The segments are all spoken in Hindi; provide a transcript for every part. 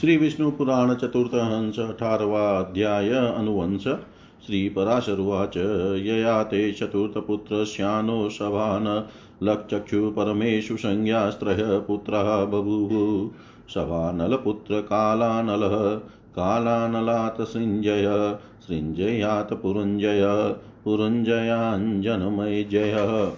श्री विष्णु पुराण चतुर्थ हंस अठारवा अध्याय अनुवंश। श्रीपराशरुवाच यया ते चतुर्थपुत्रस्यानो सभान। लक्षक्षु परमेषु संज्ञास्त्रयः पुत्रः बभूव। सभानलपुत्रकालानलः, कालानलात् सृञ्जय। सृञ्जयात् पुरुञ्जय। पुरुञ्जयाञ्जनमयजयः।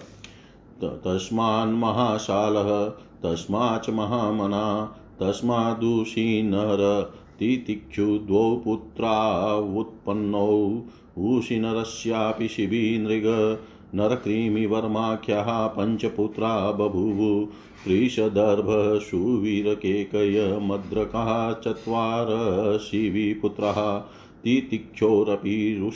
तस्मान्महाशालः तस्माच् महामना। तस्मादूषीनर तितिक्षु द्वौ पुत्रा उत्पन्नौ। ऊषिनरस्यापि शिबी नृग। नरकृमिवर्माख्याः पञ्चपुत्रा बभूवु। त्रिशदर्भसुवीरकेकयमद्रकाः चत्वार शिविपुत्राः तितिक्षोरपि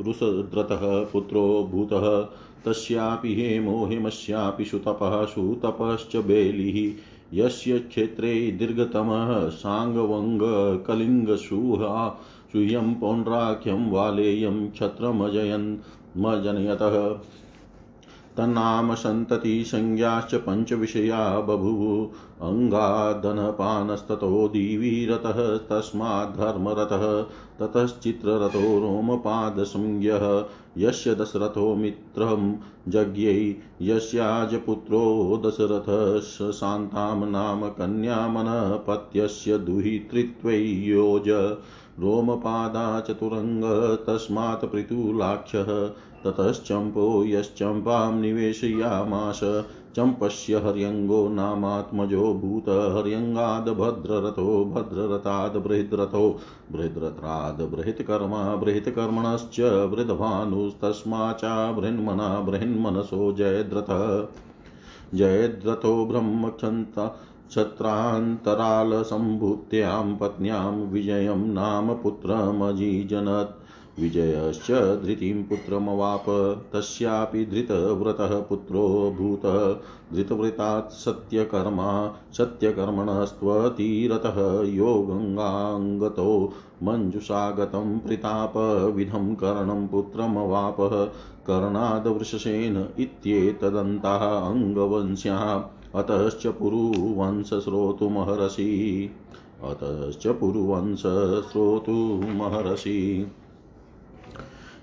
रुसद्रतः पुत्रो भूतः। तस्यापि हेमो, हेमस्यापि सुतपः, सुतपश्च बेलिः। यस्य क्षेत्रे दीर्घतमः साङ्गवङ्गकलिङ्गसुहा, सुह्यं पौण्ड्राख्यं वालेयं क्षत्रमजयन्मजनयतः तन्नाम सन्ततिसंज्ञाश्च पञ्चविषया बभूव अङ्गादनपानस्ततो दिवीरतः, तस्माद्धर्मरतः ततश्चित्ररथो रोमपादसंज्ञः। यस्य दशरथो मित्रं यज्ञै यस्याजपुत्रो दशरथः शान्तां नाम कन्यामनपत्यस्य दुहितृत्वै योज रोमपादा चतुरङ्ग तस्मात् पृथुलाक्षः, ततश्चम्पो यश्चम्पां निवेशयामास चम्पस्य हर्यङ्गो नामात्मजो भूत हर्यङ्गाद् भद्ररथो, भद्ररथाद् बृहद्रथो, बृहद्रथाद् बृहत्कर्मा, बृहत्कर्मणश्च वृद्धभानुस्तस्माचा बृहन्मना बृहन्मनसो जयद्रथ। जयद्रथो ब्रह्मक्षन्त क्षत्रान्तरालसम्भूत्यां पत्न्यां विजयं नाम पुत्रमजीजनत्। विजयश्च धृतिं पुत्रमवाप, तस्यापि धृतव्रतः पुत्रो भूतः, धृतव्रतात् सत्यकर्मा, सत्यकर्मणस्त्वतीरतः यो गङ्गाङ्गतो, मञ्जुषागतं प्रतापविधं करणं पुत्रमवापः, कर्णादवृषसेन इत्येतदन्ताः अङ्गवंश्याः, अतश्च पुरुवंश श्रोतुमहर्षि अतश्च पुरुवंश श्रोतुमहर्षि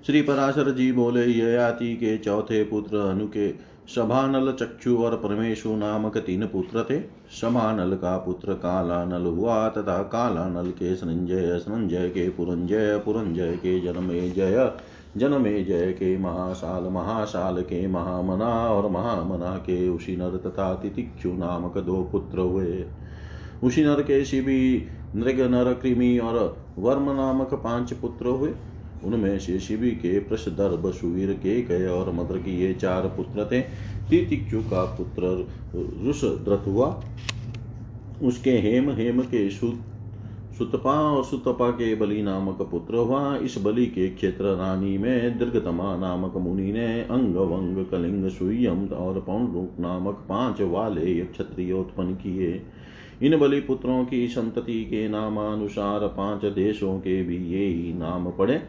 श्री पराशर जी बोले ययाति के चौथे पुत्र अनु के सभानल चक्षु और परमेशु नामक तीन पुत्र थे। सभानल का पुत्र कालानल हुआ तथा कालानल के संजय संजय के पुरंजय पुरंजय के जन्मे जय जन्मे जय के महासाल महासाल के महामना और महामना के उशीनर तथा तितिक्षु नामक दो पुत्र हुए। उशीनर के शिवी नृग नर कृमि और वर्म नामक पाँच पुत्र हुए। उनमें से शिवी के प्रशदर्भ सुवीर के कय और मद्र की ये चार पुत्र थे तितिक्षु का पुत्र रुषद्रथ हुआ। उसके हेम हेम के सुतपा और सुतपा के बलि नामक पुत्र हुआ। इस बलि के क्षेत्र रानी में दीर्घतमा नामक मुनि ने अंग वंग कलिंग सुयम और पौनरूप नामक पाँच वाले क्षत्रिय उत्पन्न किए। इन बलि पुत्रों की संतति के नामानुसार पाँच देशों के भी ये ही नाम पड़े।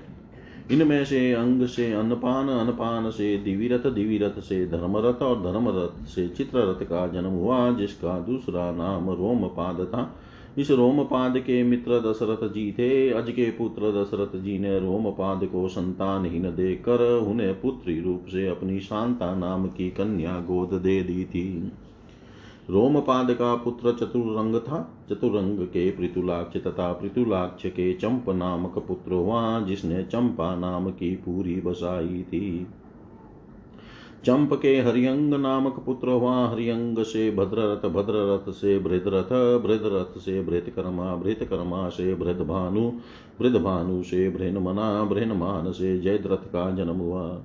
इनमें से अंग से अन्नपान अन्नपान से दिविरथ दिविरथ से धर्मरथ और धर्मरथ से चित्ररथ का जन्म हुआ जिसका दूसरा नाम रोमपाद था इस रोमपाद के मित्र दशरथ जी थे अज के पुत्र दशरथ जी ने रोमपाद को संतानहीन देकर उन्हें पुत्री रूप से अपनी शांता नाम की कन्या गोद दे दी थी रोमपाद का पुत्र चतुरंग था। चतुरंग के पृथुलाक्ष तथा पृथुलाक्ष के चंप नामक पुत्र हुआ, जिसने चंपा नाम की पूरी बसाई थी। चंप के हरियंग नामक पुत्र हुआ हरियंग से भद्ररथ भद्ररथ से बृहदरथ बृहदरथ से बृहतकर्मा बृहतकर्मा से बृहदभानु बृहदभानु से बृहनमना बृहनमान से जयद्रथ का जन्म हुआ।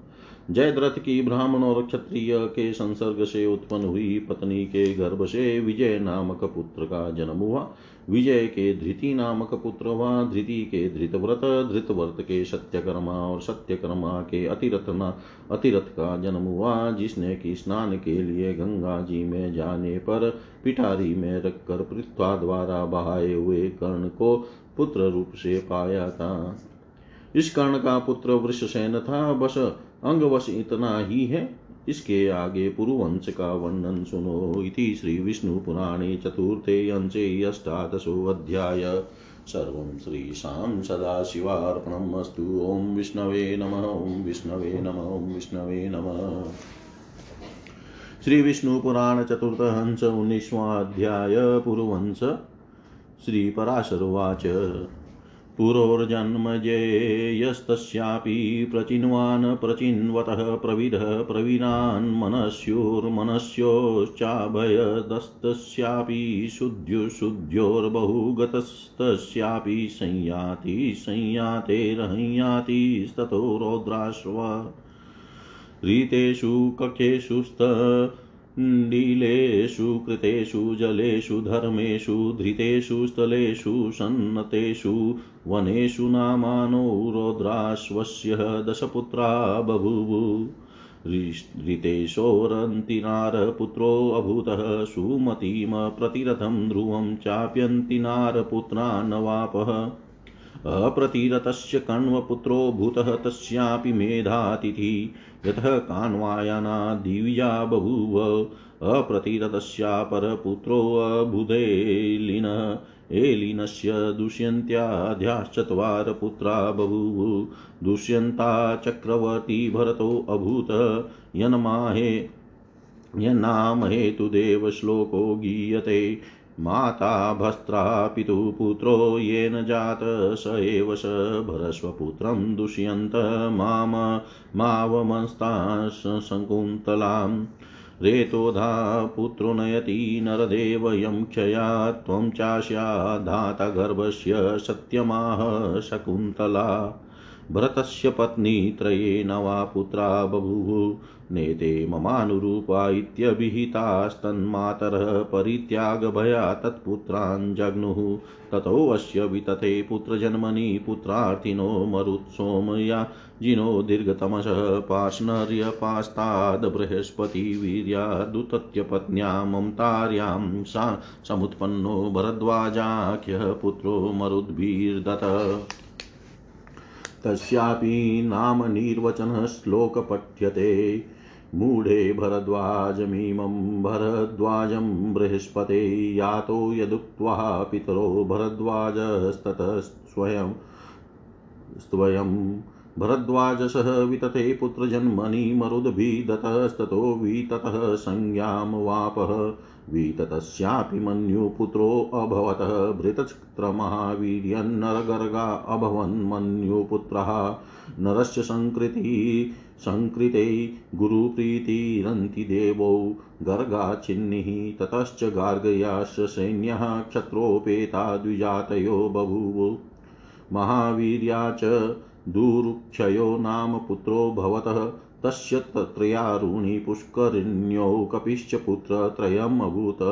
जयद्रथ की ब्राह्मण और क्षत्रिय के संसर्ग से उत्पन्न हुई पत्नी के गर्भ से विजय नामक पुत्र का जन्म हुआ। विजय के धृति नामक पुत्र हुआ। धृति के धृतव्रत धृतव्रत के सत्यकर्मा और सत्यकर्मा के अतिरथ न अतिरथ का जन्म हुआ, जिसने कि स्नान के लिए गंगा जी में जाने पर पिठारी में रखकर पृथ्वा द्वारा बहाए हुए कर्ण को पुत्र रूप से पाया था। इस कर्ण का पुत्र वृषसेन था। बस अंगवश इतना ही है। इसके आगे पुरुवंश का वर्णन सुनो। इति श्रीविष्णुपुराणे चतुर्थे अंशे अष्टादशोऽध्याय सर्वं श्रीशां सदाशिवार्पणम् अस्तु। ॐ विष्णवे नमः, ॐ विष्णवे नमः, ॐ विष्णवे नमः। श्री विष्णु पुराण चतुर्थ हंस उन्नीसवाध्याय पुरुवंश। श्री पराशरुवाच पुरोर्जन्मजेयस्तस्यापि प्रचिन्वान् प्रचिन्वतः प्रविदः प्रवीणान् मनस्योर्मनस्योश्चाभयदस्तस्यापि शुद्ध्युशुद्ध्योर्बहुगतस्तस्यापि संयाति संयातेर्हंयातिस्ततो रौद्राश्व रीतेषु कक्षेषुस्त नीलेषु कृतेषु, जलेषु, धर्मेषु, धृतेषु, स्थलेषु, सन्नतेषु, वनेषु नामानो रौद्राश्वस्य दशपुत्रा बभूवु। सुमतीम प्रतिरथं ध्रुवं चाप्यन्तिनारपुत्रा नवापः। अप्रतिरतस्य कण्वपुत्रो भूतः, तस्यापि मेधातिथि यतः कान्वायना दिव्या बभूव अप्रतिरतस्यापरपुत्रोऽबुधेलिनः एलिनस्य दुष्यन्त्याध्याश्चत्वार पुत्रा बभूव। दुष्यन्ता चक्रवर्ती भरतोऽभूत् यन्माहे यन्नामहेतुदेव श्लोको गीयते। माता भस्त्रा पितुः पुत्रो येन जात, स एव स भरस्वपुत्रं दुष्यन्त, माम मावमंस्ताशकुन्तलाम् रेतोधा पुत्रो नयति, नरदेव यं क्षया, त्वं चास्या धातगर्भस्य सत्यमाह शकुन्तला। भरतस्य पत्नी त्रये नवा पुत्रा बभूवुः नेते ममानुरूपा इत्यभिहितास्तन्मातरः परित्यागभया तत्पुत्रान् ततोऽस्य वितते पुत्रजन्मनि पुत्रार्थिनो मरुत्सोमया जिनो दीर्घतमसः पार्ष्णर्यपास्ताद् बृहस्पतिवीर्यादुतत्यपत्न्या ममतार्यां सा समुत्पन्नो भरद्वाजाख्यः पुत्रो मरुद्भिर्दत तस्यापि नाम पठ्यते मूढे भरद्वाजमिमं भरद्वाजं बृहस्पते यातो यदुक्त्वा पितरो भरद्वाजस्ततः स्वयं स्वयं भरद्वाजसः वितते पुत्रजन्मनि मरुद्भिदतस्ततो विततः संज्ञां वापः, विततस्यापि मन्युपुत्रोऽभवतः भृतचित्रमहावीर्यन्नरगर्गा अभवन् मन्युपुत्रः, नरस्य सङ्कृति सङ्कृते गुरुप्रीतिरन्ति देवौ गर्गाचिन्निः ततश्च गार्गयाश्च सैन्यः क्षत्रोपेता द्विजातयो बभूव। महावीर्या च दुरुक्षयो नाम पुत्रो भवतः, तस्य त्रयारूणि पुष्करिण्यौ कपिश्च पुत्रत्रयमभूत्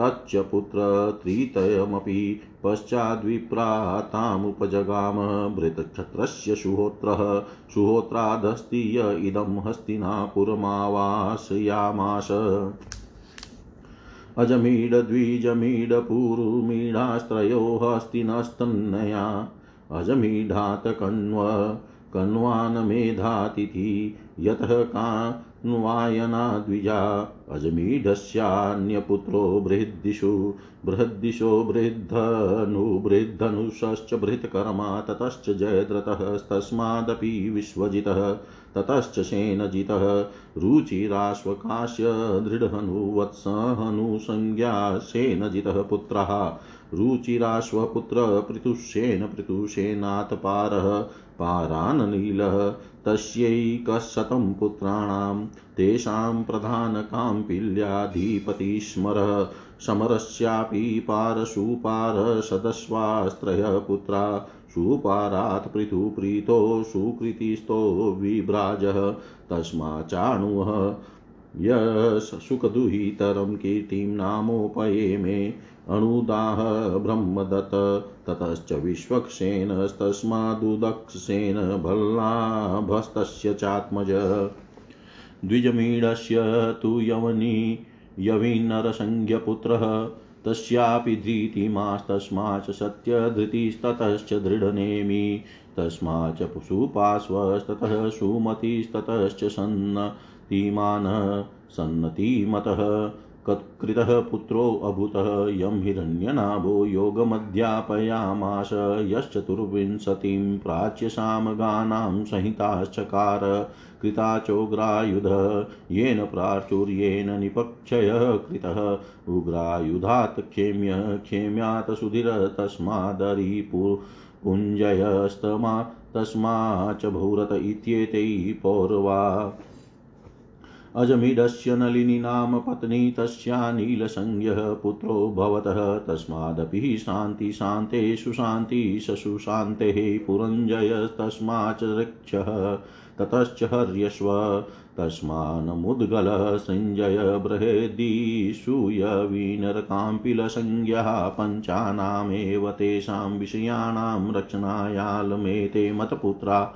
तच्च पुत्रत्रितयमपि पश्चाद्विप्रातामुपजगाम भृतक्षत्रस्य सुहोत्रः सुहोत्रादस्तीय इदं हस्तिनापुरमावासयामास अजमीडद्विजमीडपुरुमीडास्त्रयो हस्तिनस्तन्नया। अजमीढात् कण्व कण्वानमेधातिथि यतः कान्वायना द्विजा अजमीढस्यान्यपुत्रो बृहद्दिशु बृहद्दिशो बृहद्धनुबृहद्धनुषश्च बृहत्कर्मा, ततश्च जयद्रथस्तस्मादपि विश्वजितः, ततश्च सेनजितः। रुचिराश्वकास्य दृढहनुवत्सहनुसंज्ञा सेनजितः पुत्रः। रुचिराश्वपुत्र पृथुषेण पृथुषेनाथपारः पाराननीलः तस्यैकशतं पुत्राणां तेषां प्रधानकाम्पिल्याधिपतिस्मरः समरस्यापि पारशुपारसदस्वास्त्रयः पुत्रा सुपारात् पृथुप्रीतो सुकृतिस्थो विभ्राजः तस्माच्चाणुः यशुकदुहितरं कीर्तिं नामोपयेमे अणुदाह ब्रह्मदत्त, ततश्च विश्वक्सेनस्तस्मादुदक्षसेन भल्लाभस्तस्य चात्मज। द्विजमीढस्य तु यवनी, यविनरसंज्ञपुत्रः, तस्यापि धृतिमास्तस्माच्च सत्यधृतिस्ततश्च दृढनेमि, तस्माच्च सुपार्श्वस्ततः सुमतिस्ततश्च सन्न तीमान् सन्नतिमतः। कृतः पुत्रोऽभूतः यं हिरण्यनाभो योगमध्यापयामास यश्चतुर्विंशतिं प्राच्यसामगानां संहिताश्चकार, कृताचोग्रायुध, येन प्राचुर्येण निपक्षयः कृतः, उग्रायुधात् क्षेम्य क्षेम्यात् सुधिर तस्मादरिपु पुञ्जयस्तमा तस्माच्च भूरत इत्येतैः पौर्वा। अजमिडस्य नलिनी नाम पत्नी तस्यानीलसंज्ञः पुत्रो भवतः, तस्मादपि शान्ति शान्ति शशुशान्तेः पुरञ्जयस्तस्माच्च ऋक्षः ततश्च हर्यश्व तस्मान्मुद्गलः सञ्जय बृहद्दिसूयवीनरकाम्पिलसंज्ञः पञ्चानामेव तेषां विषयाणां रक्षणायालमेते मतपुत्रा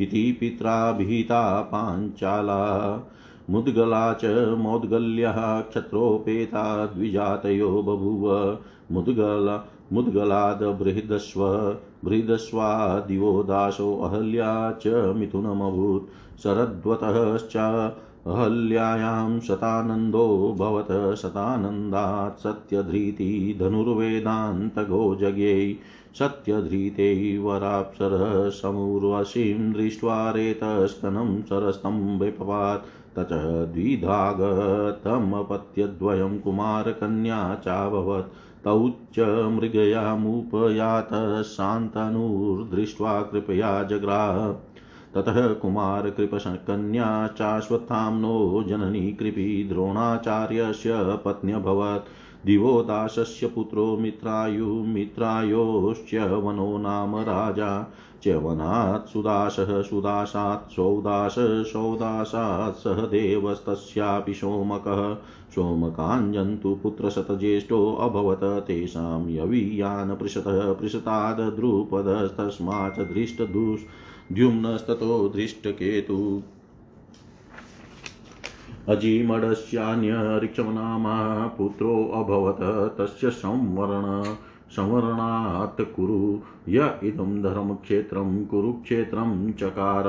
इति पित्राभिहिता पाञ्चाला। मुद्गला च मोद्गल्यः क्षत्रोपेता द्विजातयो बभूव। मुद्गला, मुद्गलाद् बृहदस्व बृहदस्वादिवो दासो अहल्या च मिथुनमभूत्। शरद्वतश्च अहल्यायां शतानन्दो भवत, शतानन्दात् सत्यधृति धनुर्वेदान्तगो जज्ञै सत्यधृते वराप्सरः समूर्वशीं दृष्ट्वा रेतस्तनं सरस्तं विपपात् तच द्विधागतमपत्यद्वयं कुमारकन्या चाभवत् तौ च मृगयामुपयात शान्तनुर्दृष्ट्वा कृपया जग्राह। ततः कुमारकृपकन्या चाश्वत्थाम्नो जननी कृपी द्रोणाचार्यस्य पत्न्यभवत्। दिवो दासस्य पुत्रो मित्रायुमित्रायोश्च वनो नाम राजा। च्यवनात् सुदासः, सुदासात् सौदास, सौदासात् सह देवस्तस्यापि सोमकः। सोमकाञ्जन्तु पुत्रशतज्येष्ठोऽभवत् तेषां यवीयान् पृषतः, पृषताद् द्रुपदस्तस्माच्च धृष्टदुस् द्युम्नस्ततो धृष्टकेतु। अजीमडस्यान्यरिक्षमनामा पुत्रोऽभवत् तस्य संवरण। संवरणात् कुरु। य इदं धर्मक्षेत्रं कुरुक्षेत्रं चकार।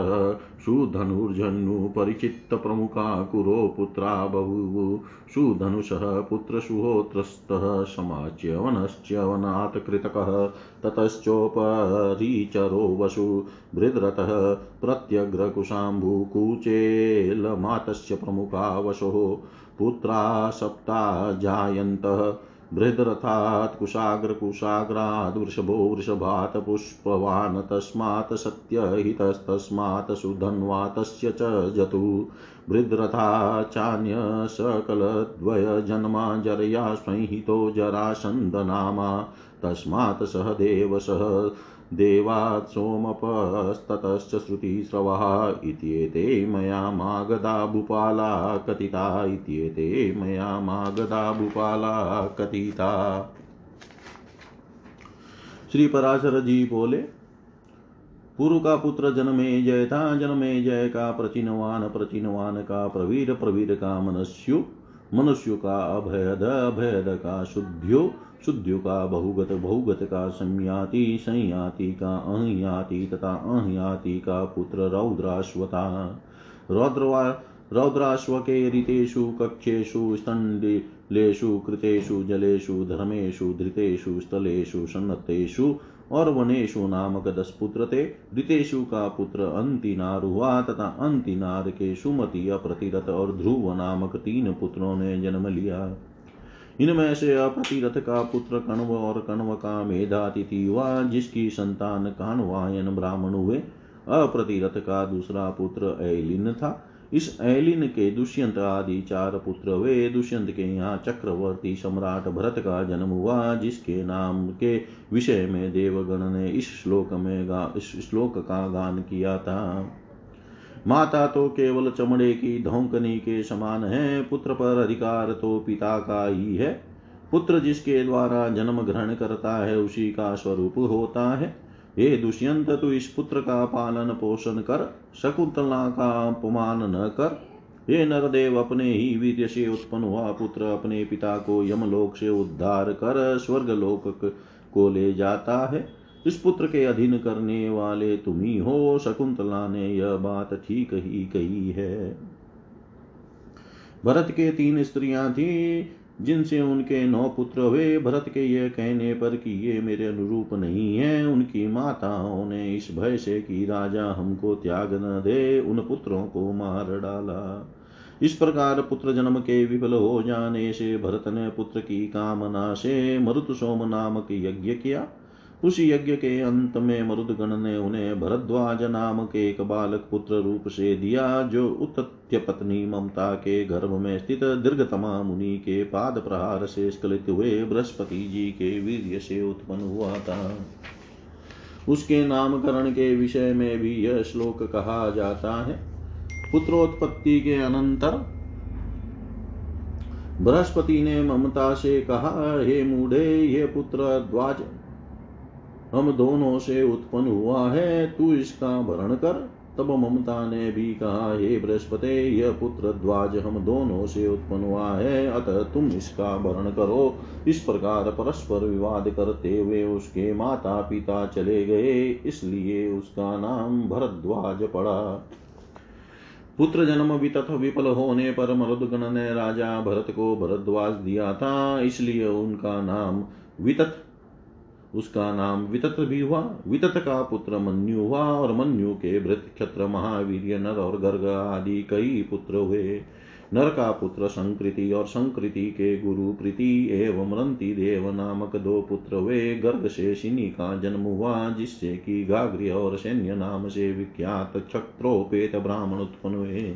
सुधनुर्जन्युपरिचित्तप्रमुखा कुरो पुत्रा बभूवु। सुधनुषः पुत्रसुहोत्रस्तः समाच्यवनश्च्यवनात् कृतकः। ततश्चोपरिचरो वसु। भृद्रतः प्रत्यग्रकुशाम्बुकूचेलमातस्य प्रमुखा वशोः पुत्रा सप्ता जायन्तः। बृहद्रथात् कुशाग्रकुशाग्राद् वृषभो वृषभात् पुष्पवान् तस्मात् सत्यहितस्तस्मात् सुधन्वा तस्य च जतु। बृहद्रथा चान्यसकलद्वयजन्मा जरया संहितो जरासन्दनामा। तस्मात् सह देव सह देवात् सोमपस्ततश्च श्रुतिस्रवः इत्येते मया मागधा भूपाला कथिता, इत्येते मया मागधा भूपाला कथिता। श्री पराशर जी बोले पूर्व का पुत्र जन्मे जय था जन्मे जय का प्रचिनवान प्रचिनवान का प्रवीर प्रवीर का मनुष्यु, मनुष्य का अभयद अभयद का शुद्ध्यो शुद्ध का बहुगत बहुगत का संयाति संयाति का अहियाति तथा अहियाति का पुत्र रौद्राश्वता। रौद्रवा रौद्राश्व के ऋतेषु, कक्षेषु स्तण्डिलेषु कृतेषु, जलेषु, धर्मेषु, धृतेषु, स्थलेषु सन्नतेषु और वनेषु नामक दस पुत्र थे ऋतेषु का पुत्र अंतिनार हुआ तथा अंतिनार के सुमति अप्रतिरथ और ध्रुव नामक तीन पुत्रों ने जन्म लिया। इनमें से अप्रतिरथ का पुत्र कण्व और कण्व का मेधातिथि हुआ, जिसकी संतान कानवायन ब्राह्मण हुए। अप्रतिरथ का दूसरा पुत्र ऐलिन था। इस ऐलिन के दुष्यंत आदि चार पुत्र वे दुष्यंत के यहाँ चक्रवर्ती सम्राट भरत का जन्म हुआ, जिसके नाम के विषय में देवगण ने इस श्लोक में गा, इस श्लोक का गान किया था। माता तो केवल चमड़े की धोकनी के समान है, पुत्र पर अधिकार तो पिता का ही है। पुत्र जिसके द्वारा जन्म ग्रहण करता है, उसी का स्वरूप होता है। हे दुष्यंत, तू इस पुत्र का पालन पोषण कर, शकुंतला का अपमान न कर। हे नरदेव, अपने ही वीर से उत्पन्न हुआ पुत्र अपने पिता को यमलोक से उद्धार कर, स्वर्गलोक को ले जाता है। इस पुत्र के अधीन करने वाले तुम ही हो, शकुंतला ने यह बात ठीक ही कही है। भरत के तीन स्त्रियाँ थी, जिनसे उनके नौ पुत्र हुए। भरत के यह कहने पर कि ये मेरे अनुरूप नहीं है, उनकी माताओं ने इस भय से कि राजा हमको त्याग न दे, उन पुत्रों को मार डाला। इस प्रकार पुत्र जन्म के विफल हो जाने से भरत ने पुत्र की कामना से मरुत सोम नामक यज्ञ किया। उस यज्ञ के अंत में मरुदगण ने उन्हें भरद्वाज नाम के एक बालक पुत्र रूप से दिया, जो उत्त्य पत्नी ममता के गर्भ में स्थित दीर्घतमा मुनि के पाद प्रहार से स्खलित हुए बृहस्पति जी के वीर्य से उत्पन्न हुआ था। उसके नामकरण के विषय में भी यह श्लोक कहा जाता है। पुत्रोत्पत्ति के अनंतर बृहस्पति ने ममता से कहा, हे मूढ़े, ये पुत्र ध्वज हम दोनों से उत्पन्न हुआ है, तू इसका भरण कर। तब ममता ने भी कहा, हे बृहस्पति, यह पुत्र ध्वज हम दोनों से उत्पन्न हुआ है, अतः तुम इसका भरण करो। इस प्रकार परस्पर विवाद करते हुए उसके माता पिता चले गए, इसलिए उसका नाम भरद्वाज पड़ा। पुत्र जन्म वितथ विफल होने पर मरुदगण ने राजा भरत को भरद्वाज दिया था, इसलिए उनका नाम वितथ उसका नाम वितत भी हुआ, वितत का पुत्र मन्यु हुआ, और मन्यु के वृत क्षत्र महावीर नर और गर्ग आदि कई पुत्र हुए। नर का पुत्र संकृति और संकृति के गुरु प्रीति एवं रंति देव नामक दो पुत्र हुए। गर्ग से शिनी का जन्म हुआ, जिससे कि गाग्र्य और सैन्य नाम से विख्यात क्षत्रोपेत ब्राह्मण उत्पन्न हुए।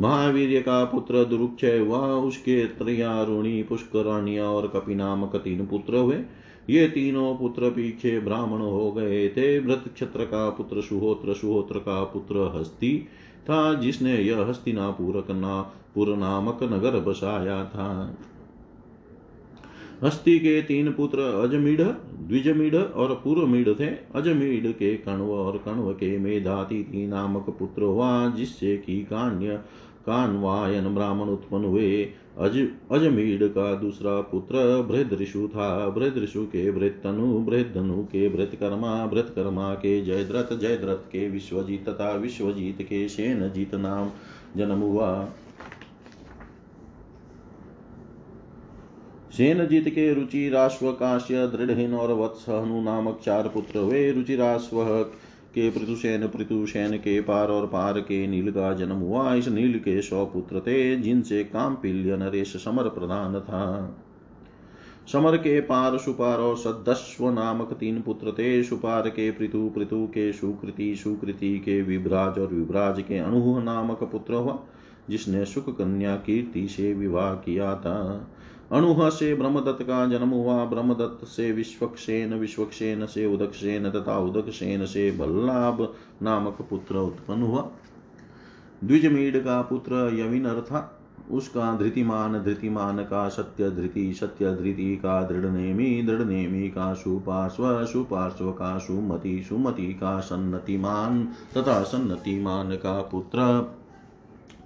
महावीर का पुत्र दुरुक्षय हुआ, उसके त्रयारुणी पुष्कराणिया और कपि नामक तीन पुत्र हुए। ये तीनों पुत्र पीछे ब्राह्मण हो गए थे। व्रत क्षत्र का पुत्र सुहोत्र सुहोत्र का पुत्र हस्ती था, जिसने यह हस्तिनापुर पुर नामक नगर बसाया था। हस्ती के तीन पुत्र अजमीढ़, द्विजमीढ़ और पूर्वमीढ़ थे। अजमीढ़ के कण्व और कण्व के मेधातिथि नामक पुत्र हुआ, जिससे कि कान्य कान्वायन ब्राह्मण उत्पन्न हुए अज अजमीड का दूसरा पुत्र बृहदृषु था। बृहदृषु के बृहतनु बृहदनु के बृहत्कर्मा बृहत्कर्मा के जयद्रथ जयद्रथ के विश्वजीत तथा विश्वजीत के सेनजीत नाम जन्म हुआ। सेनजीत के रुचि राश्व काश्य दृढ़ और वत्स हनु नामक चार पुत्र हुए। रुचि राश्व के पृथुसेन पृथुसेन के पार और पार के नील का जन्म हुआ। इस नील के सौ पुत्र थे, जिनसे कामपिल्य नरेश समर प्रधान था। समर के पार सुपार और सदस्व नामक तीन पुत्र थे। सुपार के पृथु पृथु के सुकृति सुकृति के विभ्राज और विभ्राज के अणुह नामक पुत्र हुआ, जिसने सुख कन्या कीर्ति से विवाह किया था। अणुह से ब्रह्मदत्त का जन्म हुआ ब्रह्मदत्त से विश्वक्षेन विश्वक्षेन से उदकसेन तथा उदकसेन से बल्लाभ नामक पुत्र उत्पन्न हुआ। द्विजमीड का पुत्र यविनर था उसका धृतिमान धृतिमान का सत्य धृति सत्य धृति का दृढ़ नेमी दृढ़ नेमी का सुपार्श्व सुपार्श्व का सुमति सुमति का सन्नतिमान तथा सन्नतिमान का पुत्र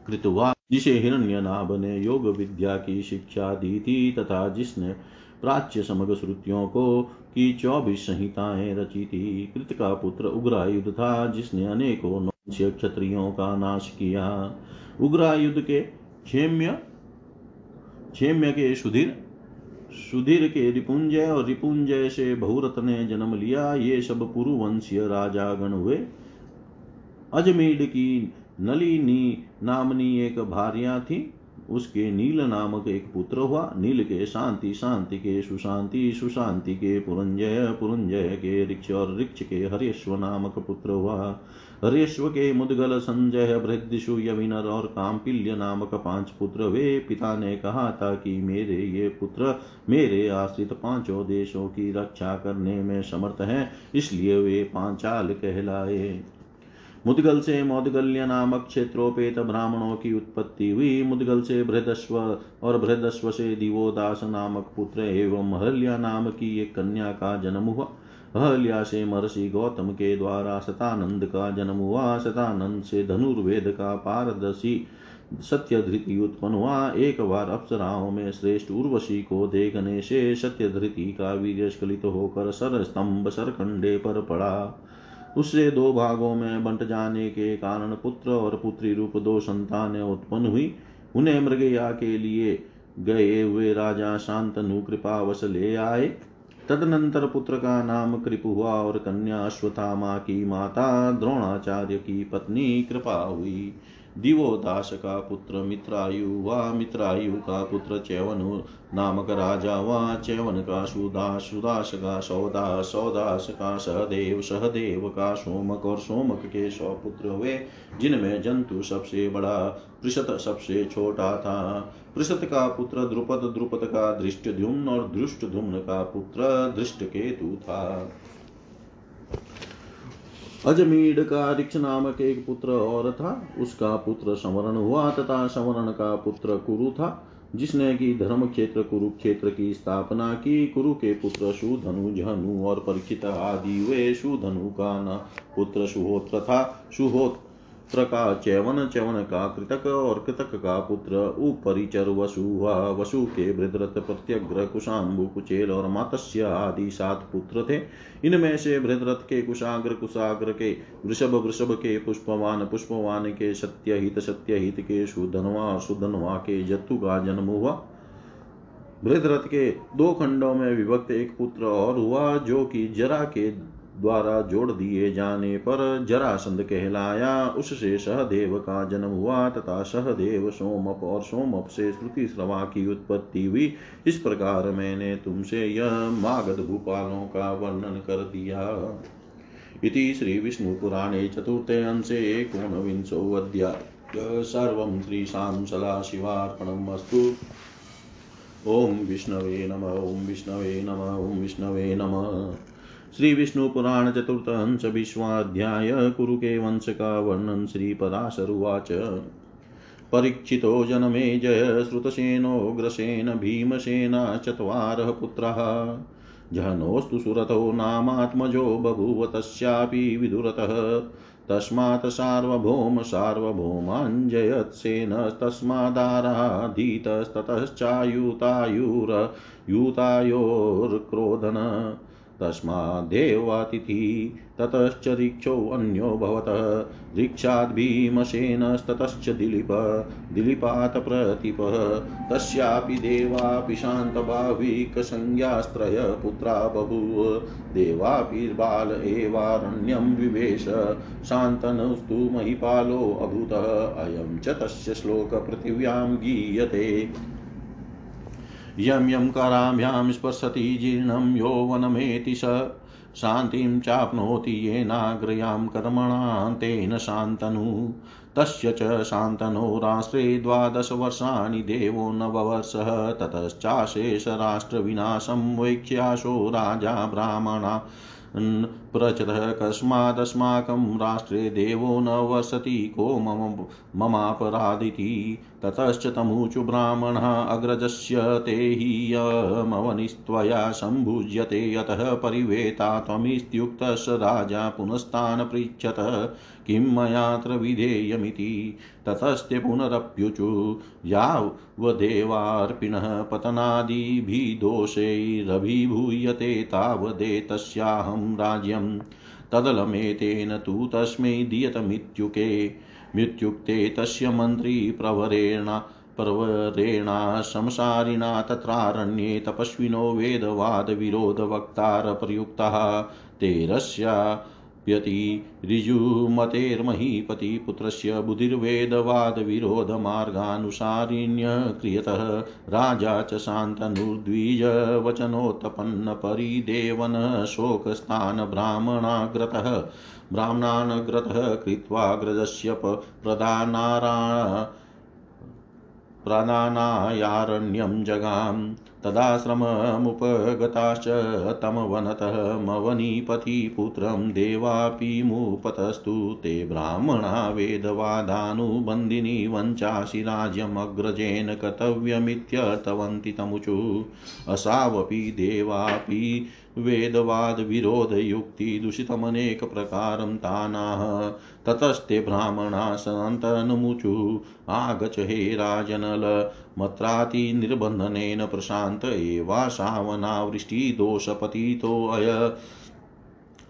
कृतवा। जिसे हिरण्यनाभ ने योग विद्या की शिक्षा दी थी तथा जिसने प्राच्य समग्र श्रुतियों को की चौबीस संहिताएँ रची थी कृत का पुत्र उग्रायुध था, जिसने अनेकों नौश्य क्षत्रियों का नाश किया। उग्रायुध के क्षेम्य क्षेम्य के सुधीर सुधीर के रिपुंजय और रिपुंजय से बहुरत ने जन्म लिया। ये सब पुरुवंशीय राजा गण हुए। अजमेर की नलिनी नामनी एक भार्या थी। उसके नील नामक एक पुत्र हुआ। नील के शांति शांति के सुशांति सुशांति के पुरंजय पुरंजय के ऋक्ष और ऋक्ष के हरेश्व नामक पुत्र हुआ। हरेश्व के मुदगल संजय बृहदिशु यविनर और काम्पिल्य नामक पाँच पुत्र वे पिता ने कहा था कि मेरे ये पुत्र मेरे आश्रित पाँचों देशों की रक्षा करने में समर्थ हैं, इसलिए वे पांचाल कहलाए। मुदगल से मौदगल्य नामक क्षेत्रोपेत ब्राह्मणों की उत्पत्ति हुई। मुदगल से बृहदस्व और बृहदस्व से दिवोदास नामक पुत्र एवं हल्या नाम की एक कन्या का जन्म हुआ। हल्या से महर्षि गौतम के द्वारा शतानंद का जन्म हुआ। शतानंद से धनुर्वेद का पारदर्शी सत्य धृति उत्पन्न हुआ। एक बार अप्सराओं में श्रेष्ठ उर्वशी को देखने से सत्य धृति का वीर स्खलित होकर सर स्तंभ सरकंडे पर पड़ा। उससे दो भागों में बंट जाने के कारण पुत्र और पुत्री रूप दो संतानें उत्पन्न हुई। उन्हें मृगया के लिए गए हुए राजा शांतनु कृपावश ले आए। तदनंतर पुत्र का नाम कृप हुआ और कन्या अश्वथामा की माता द्रोणाचार्य की पत्नी कृपा हुई। दिवोदास का पुत्र मित्रायु व मित्रायु का पुत्र चैवनु, नामक राजा व चैवन का सुदास सुदास का सौदास सौदास का सहदेव सहदेव का सोमक और सोमक के सौ पुत्र हुए, जिनमें जंतु सबसे बड़ा, पृषत सबसे छोटा था। पृषत का पुत्र द्रुपद द्रुपद का दृष्ट और दृष्ट का पुत्र दृष्ट केतु था। अजमीड का रिक्ष नामक एक पुत्र और था। उसका पुत्र समरण हुआ तथा समरण का पुत्र कुरु था, जिसने की धर्म क्षेत्र कुरुक्षेत्र की स्थापना की। कुरु के पुत्र सुधनु झनु और परीक्षित आदि वे सुधनु का न पुत्र सुहोत्र था। सुहोत्र पुत्र का चैवन चैवन का कृतक और कृतक का पुत्र उपरिचर वसु हुआ वसु के भृदरथ प्रत्यग्र कुशाम्बु कुचेल और मातस्य आदि सात पुत्र थे। इनमें से भृदरथ के कुशाग्र कुशाग्र के वृषभ वृषभ के पुष्पवान पुष्पवान के सत्यहित सत्यहित के सुधनवा सुधनवा के जत्तु का जन्म हुआ। भृदरथ के दो खंडों में विभक्त एक पुत्र और हुआ, जो कि जरा के द्वारा जोड़ दिए जाने पर जरासंध कहलाया। उससे सहदेव का जन्म हुआ तथा सहदेव सोमप और सोमप से श्रुति श्रवा की उत्पत्ति हुई। इस प्रकार मैंने तुमसे यह मागध भूपालों का वर्णन कर दिया। इति श्रीविष्णुपुराणे चतुर्थे अंशे एकोनविंशोऽध्याय सर्वं श्रीशां सदाशिवार्पणमस्तु ॐ विष्णवे नम, ॐ विष्णवे नम, ॐ विष्णवे नमः। श्री विष्णु पुराण चतुर्थ अंश विश्वाध्याय कुरु के वंश का वर्णन श्री पराशरुवाच परीक्षितो जनमे जय श्रुतसेनोग्रसेन भीमसेना चत्वारः पुत्रः। जहनोस्तु सुरथो नामात्मजो बभूव तस्यापि विदुरतः। तस्मात् सार्वभौम सार्वभौमाञ्जयत्सेन तस्मादाराधीतस्ततश्चायुतायुर्यूतायोर्क्रोधन तस्माद्देवातिथि ततश्च ऋक्षोऽन्यो भवतः। ऋक्षाद् भीमसेनस्ततश्च दिलीप, दिलीपात् प्रतिपः। तस्यापि देवापि शान्तभाविकसंज्ञास्त्रय पुत्रा बभूव। देवापि बाल एवारण्यं विवेश, शान्तनस्तु महिपालोऽभूतः अयं च तस्य श्लोकपृथिव्यां गीयते। यं यं कराभ्यां स्पृशति जीर्णं यौवनमेति स। शान्तिं चाप्नोति येनाग्रयां कर्मणान्तेन शान्तनु। तस्य च शान्तनो राष्ट्रे द्वादशवर्षाणि देवो नववर्षः। ततश्चाशेषराष्ट्रविनाशं वैख्यासो राजा ब्राह्मणा। प्रचतः कस्मादस्माकं राष्ट्रे देवो न वसति को मम ममापराधिति। ततश्च तमूचु ब्राह्मणः अग्रजस्य ते हि यमवनिस्त्वया सम्भुज्यते, यतः परिवेता त्वमित्युक्तः राजा पुनस्तान् पृच्छत किं मयात्र विधेयमिति ततस्ते पुनरप्युचु, यावदेवार्पिणः पतनादिभिदोषैरभिभूयते तावदेतस्याहं राज्यं तदलमेतेन तु तस्मै दीयतमित्युके। मृत्युक्ते तस्य मन्त्री प्रवरेण पर्वरेणा संसारिणा तत्रारण्ये तपस्विनो वेदवादविरोधवक्तारप्रयुक्तः। ते प्यति ऋजुमतेर्महीपति पुत्रस्य बुधिर्वेदवादविरोधमार्गानुसारिण्य क्रियतः राजा च शान्तनुर्द्विजवचनोत्पन्नपरिदेवन शोकस्तान् ब्राह्मणाग्रतः। ब्राह्मणानग्रतः कृत्वाग्रजस्य प्रदानारा प्रदानायारण्यं जगाम्। तदाश्रममुपगताश्च तमवनतः मवनीपतिपुत्रं देवापि ते ब्राह्मणा वेदवादानुबन्धिनी वञ्चासि राज्यमग्रजेन कर्तव्यमित्यर्थवन्ति तमुचु। असावपि देवापि वेदवादविरोधयुक्तिदूषितमनेकप्रकारं तानाः। ततस्ते ब्राह्मणा सन्तनुमुचु आगच हे राजनल। मत्रातिनिर्बन्धनेन प्रशान्त एवाशावनावृष्टिदोषपतितोऽय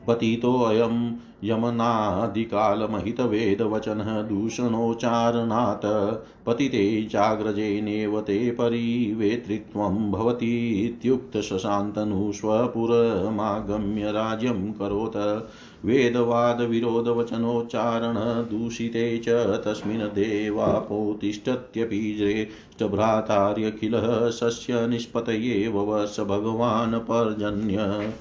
पतितोऽयं यमनादिकालमहितवेदवचनः दूषणोच्चारणात् पतिते चाग्रजेनेव ते परिवेतृत्वं भवतीत्युक्तशशान्तनु स्वपुरमागम्य राज्यं करोत्। वेदवादविरोधवचनोच्चारणदूषिते च तस्मिन् देवापोतिष्ठत्यपि ज्येष्ठभ्रातार्यखिलः सस्य निष्पतये ववर्ष भगवान् पर्जन्य।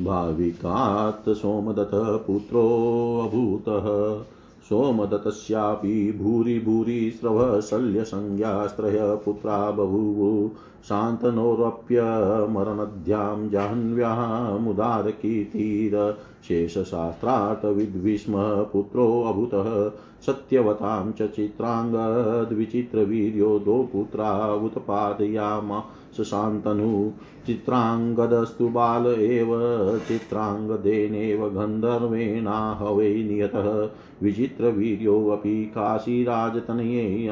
भाविकात् सोमदत्तः पुत्रोऽभूतः सोमदत्तस्यापि भूरि भूरि स्रवः शल्यसंज्ञास्त्रय पुत्रा बभूवु। जाह्न्व्यामुदारकीर्तिरशेषशास्त्रात् विद्विष्मः पुत्रोऽभूतः सत्यवतां च चित्राङ्गद्विचित्रवीर्यो द्वौ पुत्रा उत्पादयामा शान्तनु चित्राङ्गदस्तु बाल एव, चित्राङ्गदेनेव गन्धर्वेणाहवै नियतः। विचित्रवीर्योऽपि काशीराजतनये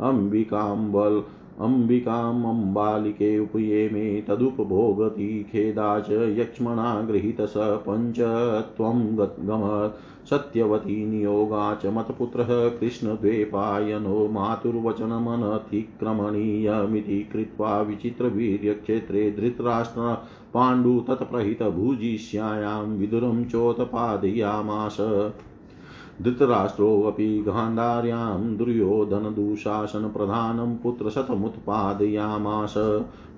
अम्बिकाम्बल् अम्बिकामम्बालिके उपयेमे तदुपभोगति खेदा च यक्ष्मणा गृहीतस। पञ्च त्वं गमत् सत्यवती नियोगा च मत्पुत्रः कृष्णद्वैपायनो मातुर्वचनमनतिक्रमणीयमिति कृत्वा विचित्रवीर्यक्षेत्रे धृतराष्ट्र पाण्डु तत्प्रहितभुजिष्यायां विदुरं चोत्पादयामास। धृतराष्ट्रोऽपि गान्धार्यां दुर्योधनदुःशासनप्रधानं पुत्रशतमुत्पादयामास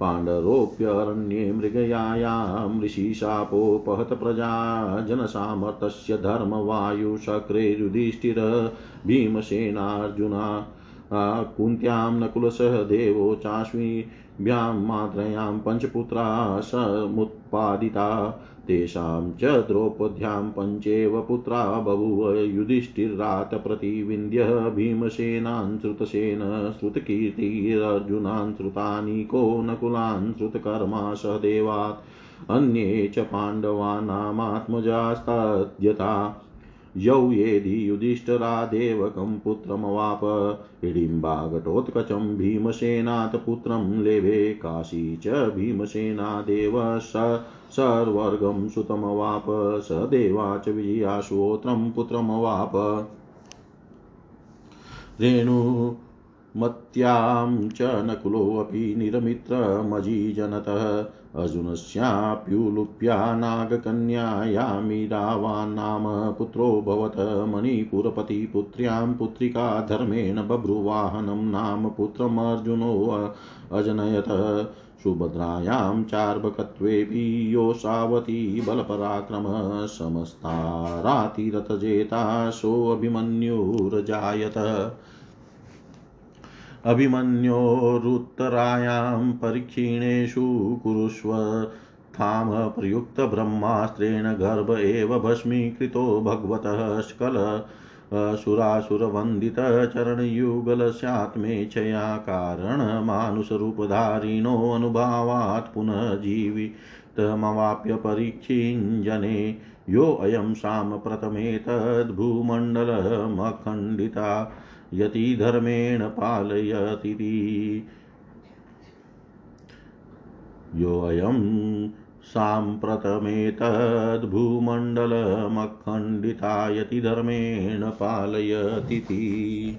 पाण्डरोऽप्यरण्ये मृगयायां ऋषिशापोपहत प्रजा जनसामर्थस्य धर्मवायुशक्रे युधिष्ठिर भीमसेनार्जुना कुन्त्यां नकुलसह देवो चाश्वीभ्यां मात्रयां पञ्चपुत्रा समुत्पादिता। तेषां च द्रौपद्यां पञ्चेव पुत्रा बभूव। युधिष्ठिरात् प्रतिविन्द्यः भीमसेनान् श्रुतसेन श्रुतकीर्तिरर्जुनान् श्रुतानीको नकुलान् श्रुतकर्मा सहदेवात् अन्ये च पाण्डवानामात्मजास्तद्यथा यौ येदि युधिष्ठरादेवकं पुत्रमवाप। हिडिम्बाघटोत्कचं भीमसेनात् पुत्रं लेभे। काशी च भीमसेनादेव स सर्वर्गं सुतमवाप। स देवा च विजयाश्वोत्रं पुत्रमवाप। रेणुमत्यां च नकुलोऽपि निरमित्रमजीजनतः। अर्जुनस्याप्युलुप्या नागकन्यायामिरावान्नाम पुत्रोऽभवत् मणिपुरपतिपुत्र्यां पुत्रिका धर्मेण बभ्रुवाहनं नाम पुत्रमर्जुनो अजनयत। सुभद्रायां चार्भकत्वेऽपि योषावती बलपराक्रमः समस्तारातिरथजेता सोऽभिमन्युरजायत। अभिमन्योरुत्तरायां परीक्षिणेषु कुरुष्व थाम प्रयुक्तब्रह्मास्त्रेण गर्भ एव भस्मीकृतो भगवतः स्कल सुरासुरवन्दितचरणयुगलस्यात्मेच्छया कारणमानुषरूपधारिणोऽनुभावात् पुनः जीवितमवाप्य परीक्षिञ्जने योऽयं साम्प्रतमेतद्भूमण्डलमखण्डिता यतिधर्मेण पालयतीति। योऽयं साम्प्रतमेतद्भूमण्डलमखण्डिता यतिधर्मेण पालयतीति।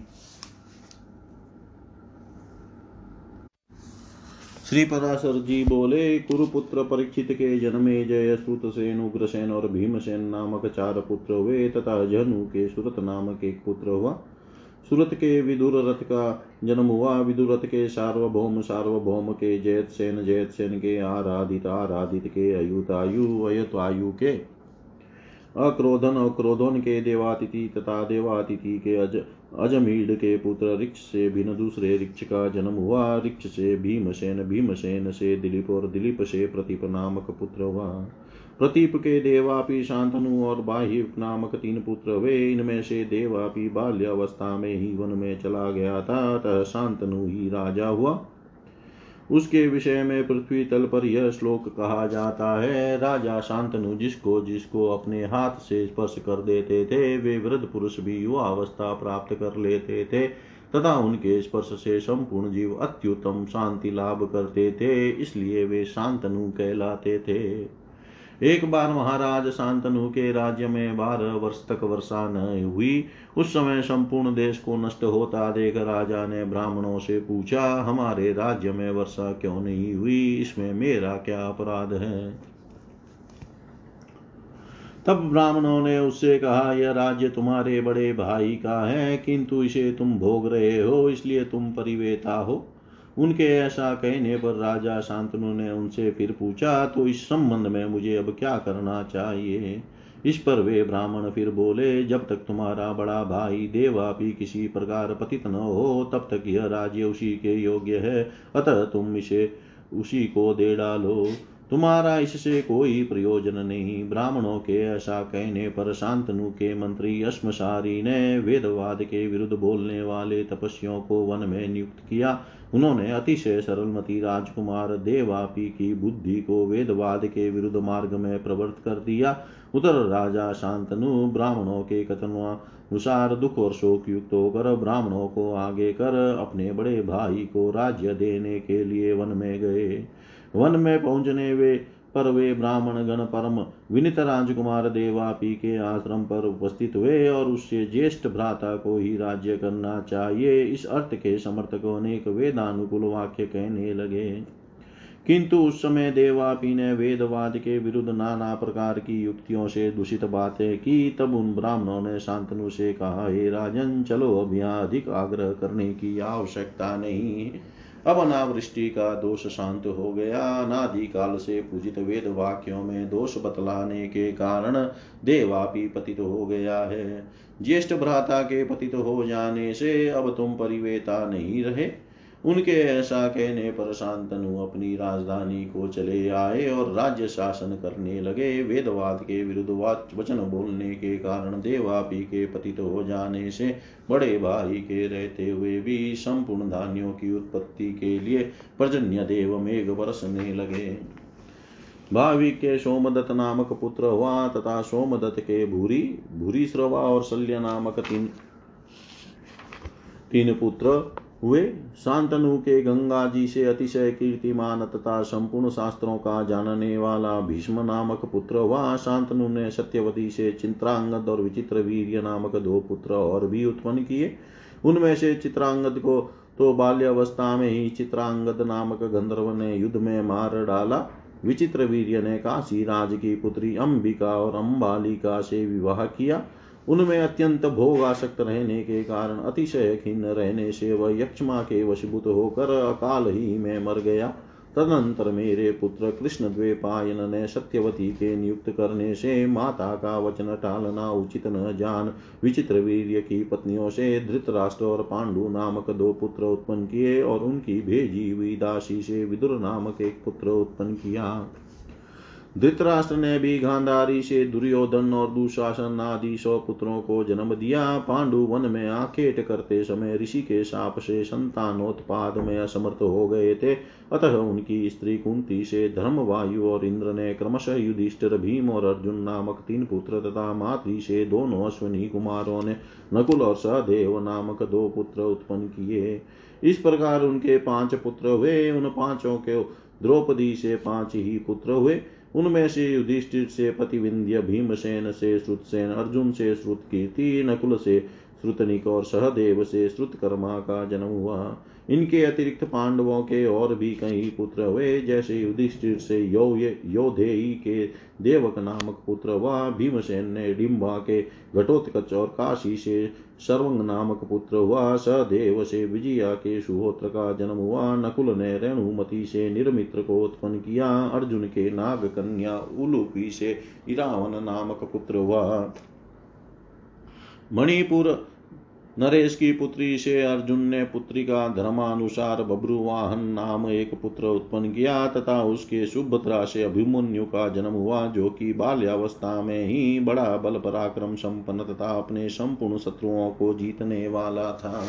श्री पराशर जी बोले, कुरुपुत्र परीक्षित के जन्मे जय श्रुतसेन उग्रसेन और भीमसेन नामक चार पुत्र हुए, तथा जनु के सुरत नामक एक पुत्र हुआ। सुरत के विदुर रथ का जन्म हुआ विदुर रथ के सार्वभौम सार्वभौम के जयत सेन जयत सेन के आराधित आराधित के अयुतायु अयुतायु के अक्रोधन अक्रोधन के देवातिथि तथा देवातिथि के अज अजमीड के पुत्र रिक्ष से भिन्न दूसरे रिक्ष का जन्म हुआ रिक्ष से भीमसेन भीमसेन से दिलीप और दिलीप से प्रतिप नामक पुत्र हुआ प्रतीप के देवापि शांतनु और बाह्य नामक तीन पुत्र वे इनमें से देवापि बाल्यावस्था में ही वन में चला गया था, अतः शांतनु ही राजा हुआ। उसके विषय में पृथ्वी तल पर यह श्लोक कहा जाता है, राजा शांतनु जिसको जिसको अपने हाथ से स्पर्श कर देते थे, वे वृद्ध पुरुष भी युवा अवस्था प्राप्त कर लेते थे, तथा उनके स्पर्श से संपूर्ण जीव अत्युत्तम शांति लाभ करते थे, इसलिए वे शांतनु कहलाते थे। एक बार महाराज शांतनु के राज्य में बारह वर्ष तक वर्षा न हुई। उस समय संपूर्ण देश को नष्ट होता देख राजा ने ब्राह्मणों से पूछा, हमारे राज्य में वर्षा क्यों नहीं हुई? इसमें मेरा क्या अपराध है? तब ब्राह्मणों ने उससे कहा, यह राज्य तुम्हारे बड़े भाई का है, किंतु इसे तुम भोग रहे हो, इसलिए तुम परिवेता हो। उनके ऐसा कहने पर राजा शांतनु ने उनसे फिर पूछा तो इस संबंध में मुझे अब क्या करना चाहिए? इस पर वे ब्राह्मण फिर बोले, जब तक तुम्हारा बड़ा भाई देवा भी किसी प्रकार पतित न हो, तब तक यह राज्य उसी के योग्य है। अतः तुम इसे उसी को दे डालो। तुम्हारा इससे कोई प्रयोजन नहीं। ब्राह्मणों के ऐसा कहने पर शांतनु के मंत्री अश्मशारी ने वेदवाद के विरुद्ध बोलने वाले तपस्वियों को वन में नियुक्त किया। उन्होंने अतिशय सरलमती राजकुमार देवापी की बुद्धि को वेदवाद के विरुद्ध मार्ग में प्रवृत्त कर दिया। उधर राजा शांतनु ब्राह्मणों के कथनानुसार दुख और शोक युक्त होकर ब्राह्मणों को आगे कर अपने बड़े भाई को राज्य देने के लिए वन में गए। वन में पहुँचने वे, पर वे ब्राह्मण गण परम विनित राजकुमार देवापी के आश्रम पर उपस्थित हुए और उससे ज्येष्ठ भ्राता को ही राज्य करना चाहिए। इस अर्थ के समर्थक अनेक वेदानुकूल वाक्य कहने लगे। किंतु उस समय देवापी ने वेदवाद के विरुद्ध नाना प्रकार की युक्तियों से दूषित बातें की। तब उन ब्राह्मणों ने शांतनु से कहा, हे राजन, चलो अधिक आग्रह करने की आवश्यकता नहीं अब अनावृष्टि का दोष शांत हो गया। अनादि काल से पूजित वेद वाक्यों में दोष बतलाने के कारण देवापी पतित हो गया है। ज्येष्ठ भ्राता के पतित हो जाने से अब तुम परिवेता नहीं रहे। उनके ऐसा कहने पर शांतनु अपनी राजधानी को चले आए और राज्य शासन करने लगे। वेदवाद के विरुद्ध वचन बोलने के कारण देवापी के पतित हो जाने से बड़े भाई के रहते हुए भी संपूर्ण धान्यों की उत्पत्ति के लिए प्रजन्य देव मेघ बरसने लगे। भावी के सोमदत्त नामक पुत्र हुआ तथा सोमदत्त के भूरी भूरी श्रवा और शल्य नामक तीन तीन पुत्र हुए। शांतनु के गंगा जी से अतिशय कीर्तिमान तथा संपूर्ण शास्त्रों का जानने वाला भीष्म नामक पुत्र हुआ। शांतनु ने सत्यवती से चित्रांगद और विचित्र वीर्य नामक दो पुत्र और भी उत्पन्न किए। उनमें से चित्रांगद को तो बाल्यावस्था में ही चित्रांगद नामक गंधर्व ने युद्ध में मार डाला। विचित्र वीर्य ने काशी राज की पुत्री अंबिका और अम्बालिका से विवाह किया। उनमें अत्यंत भोग आसक्त रहने के कारण अतिशय खिन्न रहने से वह यक्षमा के वशभूत होकर अकाल ही में मर गया। तदनंतर मेरे पुत्र कृष्ण द्वेपायन ने सत्यवती के नियुक्त करने से माता का वचन टालना उचित न जान, विचित्र वीर्य की पत्नियों से धृतराष्ट्र और पांडु नामक दो पुत्र उत्पन्न किए और उनकी भेजी हुई दासी से विदुर नामक एक पुत्र उत्पन्न किया। धृतराष्ट्र ने भी गांधारी से दुर्योधन और दुशासन आदि सौ पुत्रों को जन्म दिया। पांडु वन में आखेट करते समय ऋषि के साप से संतानोत्पाद में असमर्थ हो गए थे। अतः उनकी स्त्री कुंती से धर्म वायु और इंद्र ने क्रमशः युधिष्ठिर, भीम और अर्जुन नामक तीन पुत्र तथा मातृ से दोनों अश्विनी कुमारों ने नकुल और सहदेव नामक दो पुत्र उत्पन्न किए। इस प्रकार उनके पाँच पुत्र हुए। उन पाँचों के द्रौपदी से पाँच ही पुत्र हुए। उनमें से युधिष्ठिर से, पतिविंध्य, भीमसेन से, श्रुतसेन, अर्जुन से श्रुत कीर्ति नकुल से, श्रुतनिक और सहदेव से, श्रुतकर्मा का जन्म हुआ। इनके अतिरिक्त पांडवों के और भी कई पुत्र हुए, जैसे युधिष्ठिर से यो योधेयी के देवक नामक पुत्र हुआ भीमसेन ने डिम्बा के घटोत्कच और काशी से सर्वंग नामक पुत्र हुआ। सदेव से विजया के सुहोत्र का जन्म हुआ। नकुल ने रेणुमती से निर्मित्र को उत्पन्न किया। अर्जुन के नाग कन्या उलूपी से इरावन नामक पुत्र हुआ। मणिपुर नरेश की पुत्री से अर्जुन ने पुत्री का धर्मानुसार बब्रुवाहन नाम एक पुत्र उत्पन्न किया तथा उसके सुभद्रा से अभिमन्यु का जन्म हुआ, जो कि बाल्यावस्था में ही बड़ा बल पराक्रम संपन्न तथा अपने संपूर्ण शत्रुओं को जीतने वाला था।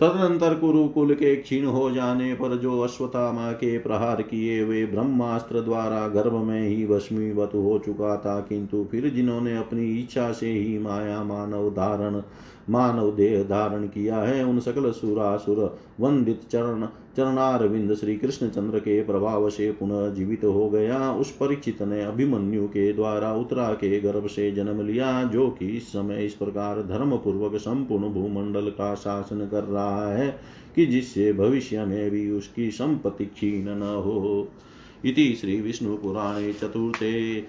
तदनंतर कुरुकुल के क्षीण हो जाने पर जो अश्वत्थामा के प्रहार किए वे ब्रह्मास्त्र द्वारा गर्भ में ही वश्मीवत हो चुका था, किंतु फिर जिन्होंने अपनी इच्छा से ही माया, मानव धारण, मानव देह धारण किया है, उन सकल सुरासुर वंदित चरण चरणारविंद श्री कृष्ण चंद्र के प्रभाव से पुनः जीवित हो गया। उस परीक्षित ने अभिमन्यु के द्वारा उत्तरा के गर्भ से जन्म लिया, जो कि इस समय इस प्रकार धर्म पूर्वक संपूर्ण भूमंडल का शासन कर रहा है कि जिससे भविष्य में भी उसकी संपत्ति क्षीण न हो। इति श्रीविष्णुपुराणे चतुर्थे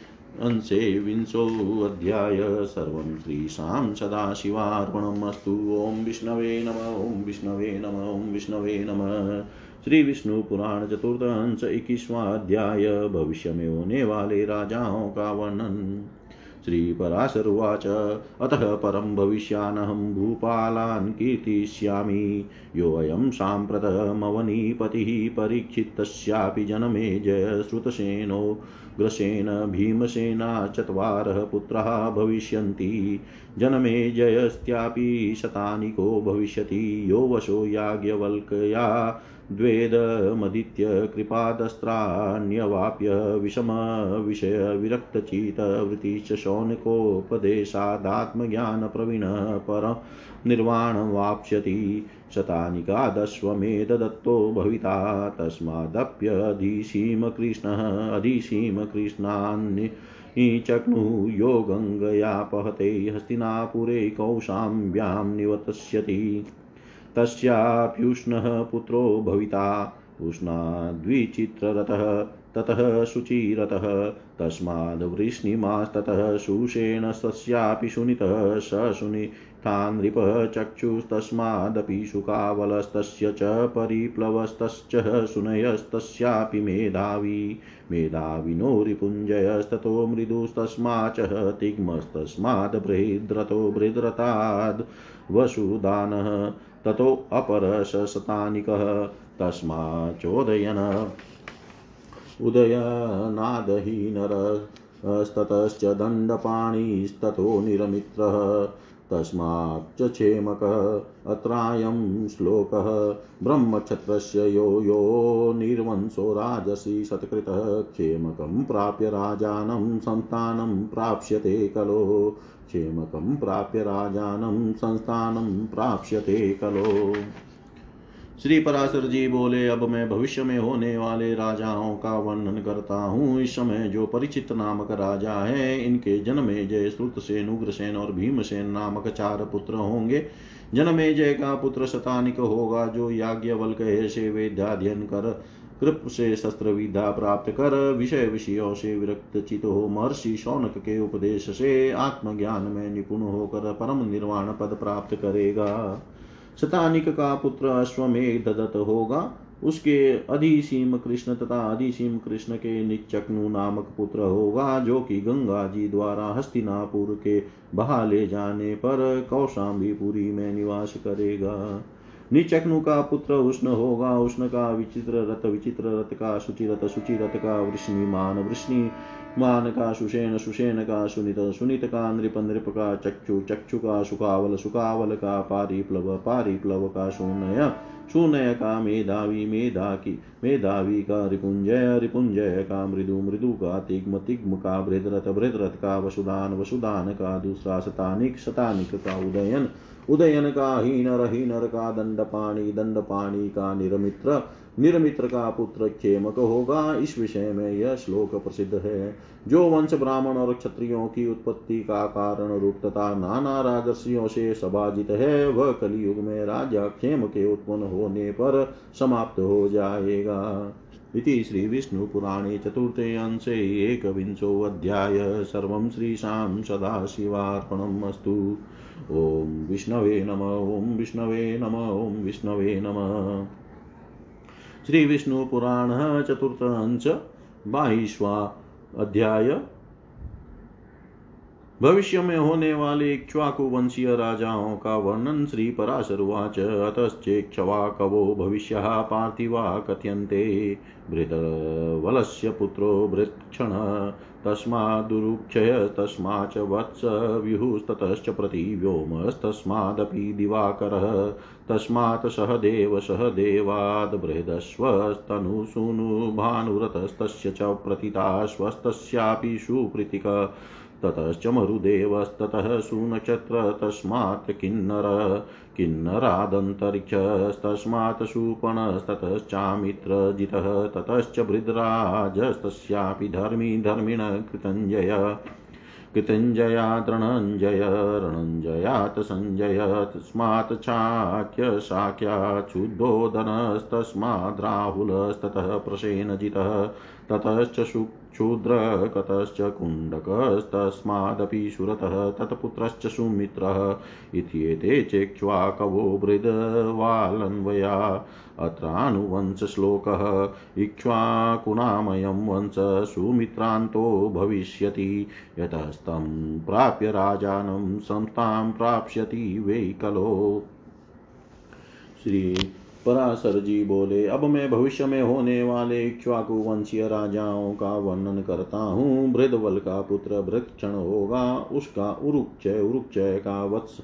अंशे विंशोऽध्याय सर्वं श्रीशां सदाशिवार्पणमस्तु। ॐ विष्णवे नम, ॐ विष्णवे नम, ॐ विष्णवे नमः। श्री विष्णु पुराण चतुर्थ अंश इक्कीसवाध्याय भविष्य में होने वाले राजाओं का वर्णन। श्रीपराशरुवाच, अतः परं भविष्यानहं भूपालान् कीर्तिष्यामि। योऽयं साम्प्रतमवनीपतिः परीक्षितस्यापि जनमे जय श्रुतसेनो ग्रसेन भीमसेना चत्वारः पुत्राः भविष्यन्ति। जनमे जयस्त्यापि शतानिको भविष्यति। यो वशो याज्ञवल्क्या द्वेदमदित्य कृपादस्त्राण्यवाप्य विषमविषयविरक्तचितवृत्तिश्च शौनकोपदेशादात्मज्ञानप्रवीणः पर निर्वाणं वाप्स्यति शतानिकादश्वमेध दत्तो भविता तस्मादप्यधिसीमकृष्णः अधिसीमकृष्णान्य चक्नुः गङ्गया पहते हस्तिनापुरे कौशाम्ब्यां निवतस्यति तस्याप्युष्णः पुत्रो भविता। उष्णाद्विचित्ररथः ततः शुचिरतः तस्माद्वृष्णिमास्ततः शूषेणस्तस्यापि शुनितः, स शुनितान्नृपः चक्षुस्तस्मादपि शुकावलस्तस्य च परिप्लवस्तश्च सुनयस्तस्यापि मेधावी। मेधाविनो रिपुञ्जयस्ततो मृदुस्तस्माच्च तिग्मस्तस्माद् बृहद्रतो बृहद्रताद् वसुदानः। ततो अपरशतानिकः तस्माच्चोदयन। उदयनादहीनरस्ततश्च दण्डपाणिस्ततो निरमित्रः। तस्माच्च क्षेमक अत्रायं श्लोकः ब्रह्मक्षत्रस्य यो यो निर्वंशो राजसि सत्कृतः क्षेमकं प्राप्य राजानं सन्तानं प्राप्स्यते कलो क्षेमकं प्राप्य राजानं संस्थानं प्राप्स्यते कलो श्री पराशर जी बोले, अब मैं भविष्य में होने वाले राजाओं का वर्णन करता हूँ। इस समय जो परिचित नामक राजा है, इनके जन्मे जय श्रुत सेन उग्रसेन और भीमसेन नामक चार पुत्र होंगे। जन्मे जय का पुत्र शतानिक होगा, जो याज्ञवल्क से वेद्याध्ययन कर, कृप से शस्त्र विद्या प्राप्त कर, विषय विषयों से विरक्त चित हो, महर्षि शौनक के उपदेश से आत्मज्ञान में निपुण होकर परम निर्वाण पद प्राप्त करेगा। शतानिक का पुत्र अश्वमेध दत्त होगा। उसके अधिसीम कृष्ण तथा अधिसीम कृष्ण के निचकनु नामक पुत्र होगा, जो कि गंगा जी द्वारा हस्तिनापुर के बहा ले जाने पर कौशाम्बीपुरी में निवास करेगा। निचकनु का पुत्र उष्ण होगा। उष्ण का विचित्र रथ विचित्र रथ का शुचिरथ शुचिरथ का वृष्णिमान वृष्णि मान का सुषेण सुषेण का सुनित सुनित का नृप नृप का चक्षु चक्षु का सुखावल सुखावल का पारिप्लव पारिप्लव का शून्य शून्य का मेधावी मेधा की मेधावी का रिपुंजय रिपुंजय का मृदु मृदु का तिग्म तिग्म का भृदरथ भृदरथ का वसुदान वसुदान का दूसरा शतानिक शतानिक का उदयन उदयन का हीनर हीनर का दंड पाणी दंड पाणी का निरमित्र निर्मित्र का पुत्र क्षेमक होगा इस विषय में यह श्लोक प्रसिद्ध है। जो वंश ब्राह्मण और क्षत्रियों की उत्पत्ति का कारण रूप तथा नाना राजस्वियों से सभाजित है, वह कलयुग में राजा क्षेम के उत्पन्न होने पर समाप्त हो जाएगा। इति श्रीविष्णुपुराणे चतुर्थे अंशे एकविंशोऽध्याय सर्वं श्रीशां सदाशिवार्पणम् अस्तु। ॐ विष्णवे नम, ॐ विष्णवे नम, ॐ विष्णवे नमः। श्री विष्णु पुराण चतुर्थ अंश बाईसवा अध्याय भविष्य में होने वाले इक्ष्वाकु वंशीय राजाओं का वर्णन श्री पराशरुवाच। अतश्चेक्षवा कवो भविष्य पार्थिवा कथ्यन्ते। वलस्य पुत्रो भृक्षण तस्मादुरुक्षय तस्माच्च वत्स व्युस्ततश्च प्रति व्योमस्तस्मादपि दिवाकरः। तस्मात् सह देव, सह देवाद् बृहदस्वस्तनुसूनु भानुरतस्तस्य च प्रथिता स्वस्तस्यापि सुप्रीतिक। ततश्च मरुदेवस्ततः सुनक्षत्र तस्मात् किन्नर, किन्नरादन्तरिक्षस्तस्मात् शूपणस्ततश्चामित्रजितः, ततश्च भृद्राजस्तस्यापि धर्मी धर्मिण कृतञ्जय कृतञ्जया तृणञ्जय रणञ्जयात् सञ्जय, तस्मात् चाख्यशाख्याच्छुद्धोदनस्तस्माद्राहुलस्ततः प्रसेनजितः ततश्च क्षुद्रकतश्च कुण्डकस्तस्मादपि सुरतः तत्पुत्रश्च सुमित्रः। इत्येते चेक्ष्वाकवो बृदवालन्वया। अत्रानुवंशश्लोकः इक्ष्वाकुनामयं वंश सुमित्रान्तो भविष्यति। यतस्तं प्राप्य राजानं संस्थां प्राप्स्यति वै कलो। श्री पराशर जी बोले, अब मैं भविष्य में होने वाले इक्ष्वाकु वंशीय राजाओं का वर्णन करता हूँ। मृदवल का पुत्र भृक्षण होगा, उसका उरुक्षय उरुक्षय का वत्स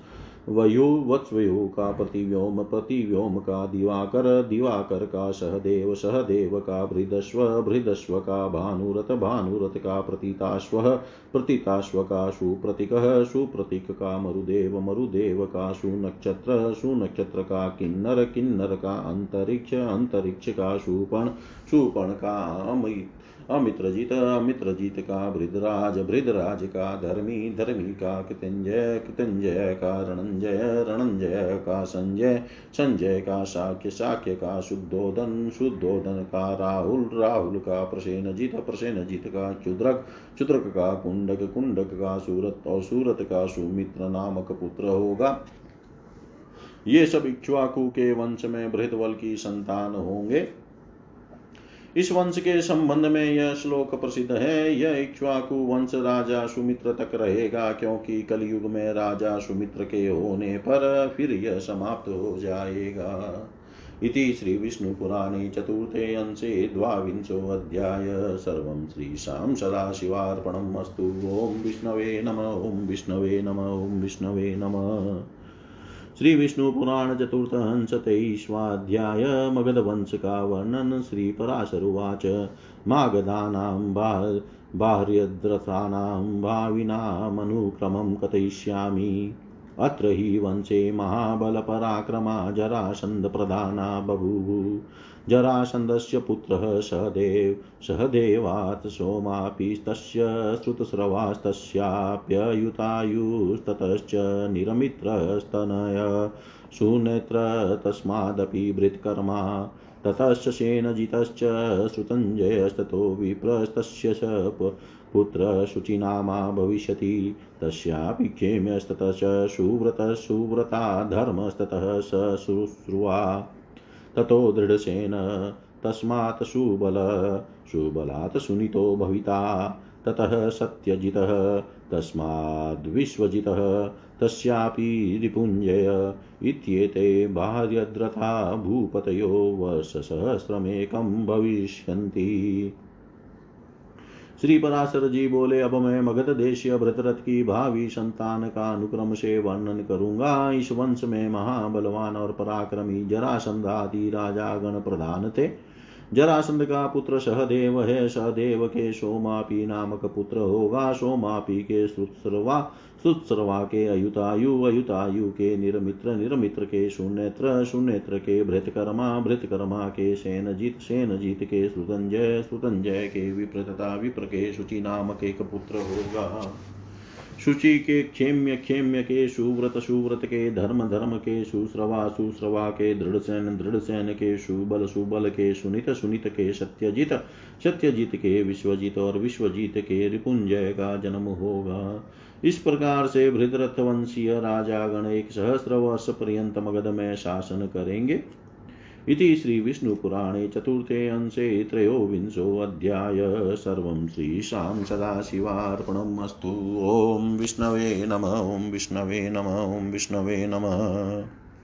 वयु वत्सवयु का प्रतिव्योम प्रतिव्योम का दिवाकर दिवाकर का सहदेव सहदेव का भृदस्व भृदस्व का भानुरथ भानुरथ का प्रतीताश्व प्रतीताश्व का सुप्रतिक सुप्रतिक का मरुदेव मरुदेव का सुनक्षत्र सुनक्षत्र का किन्नर किन्नर का अंतरिक्ष अंतरिक्ष का सुपर्ण सुपर्ण का अमित। अमित्रजित अमित्रजित का भृदराज भृदराज का धर्मी धर्मी का कृतंजय कृतंजय का रणंजय रणंजय का संजय संजय का शाक्य शाक्य का शुद्धोदन शुद्धोदन का राहुल राहुल का प्रसेनजित प्रसेनजित का चुद्रक चुद्रक का कुंडक कुंडक का सूरत और सूरत का सुमित्र नामक पुत्र होगा। ये सब इक्ष्वाकु के वंश में बृहदवल की संतान होंगे। इस वंश के संबंध में यह श्लोक प्रसिद्ध है। यह इक्ष्वाकु वंश राजा सुमित्र तक रहेगा, क्योंकि कलयुग में राजा सुमित्र के होने पर फिर यह समाप्त हो जाएगा। इति श्रीविष्णुपुराणे चतुर्थे अंशे द्वाविंशोऽध्याय सर्वं श्रीशां सदाशिवार्पणम् अस्तु। ॐ विष्णवे नम, ॐ विष्णवे नम, ॐ विष्णवे नमः। श्री विष्णु पुराण चतुर्थ हंस तेईस्वाध्याय मगधवंश का वर्णन श्री पराशरुवाच मागधानां बाह्यद्रथानां भाविनामनुक्रमं कथयिष्यामि। अत्र हि वंशे महाबलपराक्रमा जरासन्धप्रधाना बभूवुः। जरासन्दस्य पुत्रः सहदेव सहदेवात् सोमापिस्तस्य श्रुतस्रवास्तस्याप्ययुतायुस्ततश्च निरमित्रस्तनय। सुनेत्र तस्मादपि भृत्कर्मा। ततश्च सेनजितश्च श्रुतञ्जयस्ततो विप्रस्तस्य स पुत्र शुचिनामा भविष्यति। तस्यापि क्षेम्यस्ततः सुव्रतः सुव्रता धर्मस्ततः स शुश्रुवा ततो दृढसेन, तस्मात् सुबल सुबलात् सुनीतो भविता, ततः सत्यजितः तस्माद्विश्वजितः तस्यापि रिपुञ्जय इत्येते बाह्यद्रथा भूपतयो वर्षसहस्रमेकं भविष्यन्ति। श्री पराशर जी बोले, अब मैं मगध देशीय भ्रतरथ की भावी संतान का अनुक्रम से वर्णन करूँगा। इस वंश में महाबलवान और पराक्रमी जरासंधादि राजा गण प्रधान थे। जरासंध का पुत्र सहदेव है सहदेव के सोमापी नामक पुत्र होगा सोमापी के सुत्सर्वा सुत्सर्वा के अयुतायु अयुतायु के निरमित्र निरमित्र के सुनेत्र सुनेत्र के भृतकर्मा भृतकर्मा के सेनजीत सेनजीत के सुतंजय सुतंजय के विप्र तथा विप्र के शुचि नामक एक पुत्र होगा। शुचि के क्षेम्य क्षेम्य के सुव्रत सुव्रत के धर्म धर्म के सुश्रवा सुश्रवा के दृढ़ सैन दृढ़ सैन के सुबल सुबल के सुनित सुनित के सत्यजित सत्यजित के विश्वजित और विश्वजीत के रिपुंजय का जन्म होगा इस प्रकार से भृदरथ वंशीय राजा गण एक सहस्र वर्ष पर्यंत मगध में शासन करेंगे। इति श्रीविष्णुपुराणे चतुर्थे अंशे त्रयोविंशोऽध्याय सर्वं श्रीशां सदाशिवार्पणम् अस्तु। ॐ विष्णवे नम, ॐ विष्णवे नम, ॐ विष्णवे नमः।